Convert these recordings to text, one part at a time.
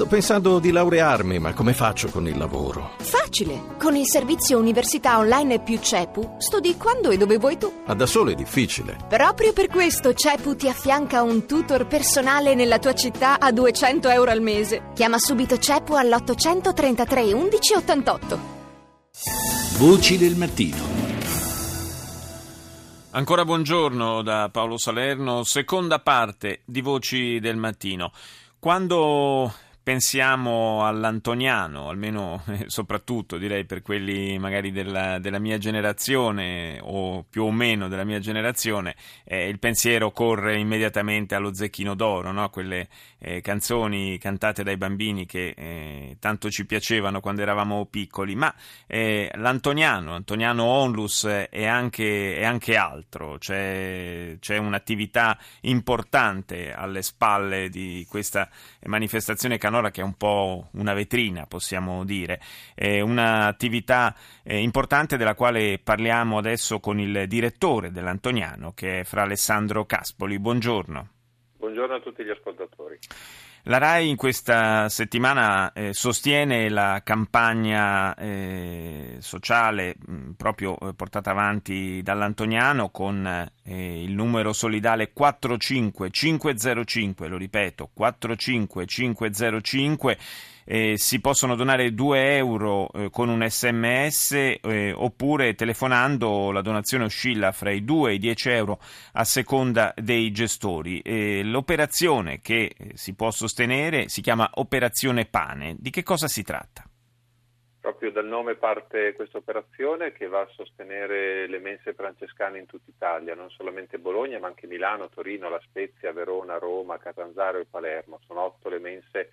Sto pensando di laurearmi, ma come faccio con il lavoro? Facile! Con il servizio Università Online più CEPU studi quando e dove vuoi tu. Ma da solo è difficile. Proprio per questo CEPU ti affianca un tutor personale nella tua città a 200 euro al mese. Chiama subito CEPU all'833 11 88. Voci del mattino. Ancora buongiorno da Paolo Salerno, seconda parte di Voci del Mattino. Quando pensiamo all'Antoniano, almeno eh, soprattutto direi per quelli magari della, della, mia generazione o più o meno della mia generazione, eh, il pensiero corre immediatamente allo Zecchino d'Oro, no? quelle eh, canzoni cantate dai bambini che eh, tanto ci piacevano quando eravamo piccoli, ma eh, l'Antoniano, Antoniano Onlus è anche, è anche altro, c'è, c'è un'attività importante alle spalle di questa manifestazione canora canora che è un po' una vetrina, possiamo dire, è un'attività eh, importante della quale parliamo adesso con il direttore dell'Antoniano, che è Fra Alessandro Caspoli. Buongiorno. Buongiorno a tutti gli ascoltatori. La RAI in questa settimana eh, sostiene la campagna eh, sociale mh, proprio eh, portata avanti dall'Antoniano con eh, il numero solidale 45505, lo ripeto, 45505 eh, si possono donare 2 euro eh, con un sms oppure telefonando la donazione oscilla fra i 2 e i 10 euro a seconda dei gestori. l'operazione che si può sostenere si chiama Operazione Pane. Di che cosa si tratta? Proprio dal nome parte questa operazione che va a sostenere le mense francescane in tutta Italia, non solamente Bologna ma anche Milano, Torino, La Spezia, Verona, Roma, Catanzaro e Palermo. Sono otto le mense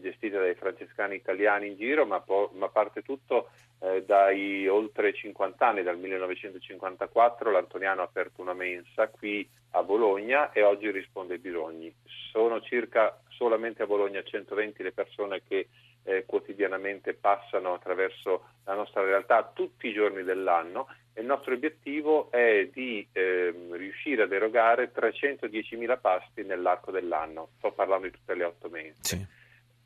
gestite dai francescani italiani in giro, ma, po- ma parte tutto eh, dai oltre 50 anni, dal 1954 l'Antoniano ha aperto una mensa qui a Bologna e oggi risponde ai bisogni. Sono circa solamente a Bologna 120 le persone che eh, quotidianamente passano attraverso la nostra realtà tutti i giorni dell'anno e il nostro obiettivo è di eh, riuscire ad erogare 310.000 pasti nell'arco dell'anno. Sto parlando di tutte le otto mense. Sì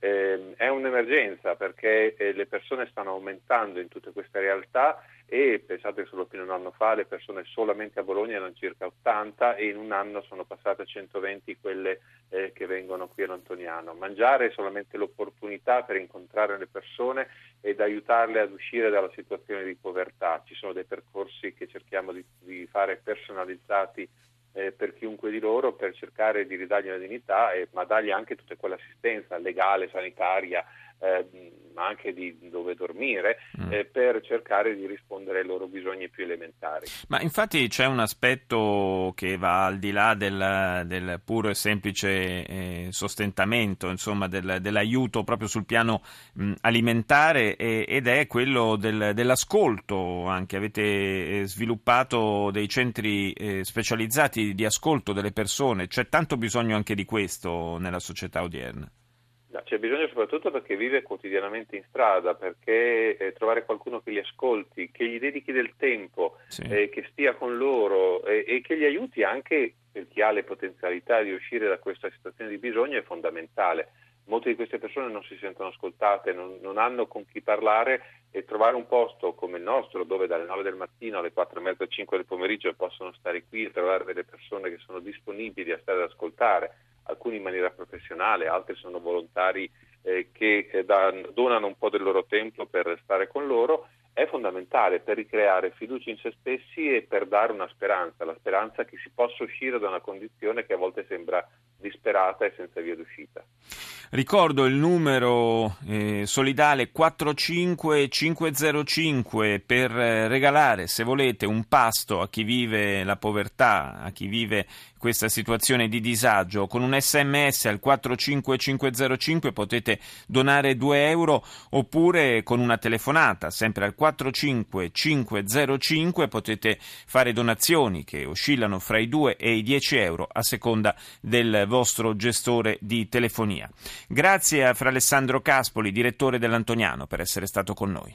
eh, è un'emergenza perché eh, le persone stanno aumentando in tutte queste realtà e pensate che solo fino a un anno fa le persone solamente a Bologna erano circa 80 e in un anno sono passate a 120 quelle eh, che vengono qui all'Antoniano. Mangiare è solamente l'opportunità per incontrare le persone ed aiutarle ad uscire dalla situazione di povertà. Ci sono dei percorsi che cerchiamo di, di fare personalizzati eh, per chiunque di loro per cercare di ridargli la dignità, e, ma dargli anche tutta quell'assistenza legale, sanitaria, ma anche di dove dormire, mm. eh, per cercare di rispondere ai loro bisogni più elementari. Ma infatti c'è un aspetto che va al di là del, del puro e semplice eh, sostentamento, insomma, del, dell'aiuto proprio sul piano mh, alimentare e, ed è quello del, dell'ascolto. Anche avete eh, sviluppato dei centri eh, specializzati di ascolto delle persone, c'è tanto bisogno anche di questo nella società odierna. No, c'è bisogno soprattutto perché vive quotidianamente in strada, perché eh, trovare qualcuno che li ascolti, che gli dedichi del tempo, sì. eh, che stia con loro eh, e che li aiuti anche per chi ha le potenzialità di uscire da questa situazione di bisogno è fondamentale. Molte di queste persone non si sentono ascoltate, non, non hanno con chi parlare e trovare un posto come il nostro dove dalle 9 del mattino alle 4 e mezza 5 del pomeriggio possono stare qui e trovare delle persone che sono disponibili a stare ad ascoltare alcuni in maniera professionale, altri sono volontari eh, che eh, da, donano un po' del loro tempo per stare con loro, fondamentale per ricreare fiducia in se stessi e per dare una speranza, la speranza che si possa uscire da una condizione che a volte sembra disperata e senza via d'uscita. Ricordo il numero eh, solidale 45505 per eh, regalare, se volete, un pasto a chi vive la povertà, a chi vive questa situazione di disagio. Con un sms al 45505 potete donare 2 euro oppure con una telefonata, sempre al 45505 potete fare donazioni che oscillano fra i 2 e i 10 euro a seconda del vostro gestore di telefonia. Grazie a Fra Alessandro Caspoli, direttore dell'Antoniano, per essere stato con noi.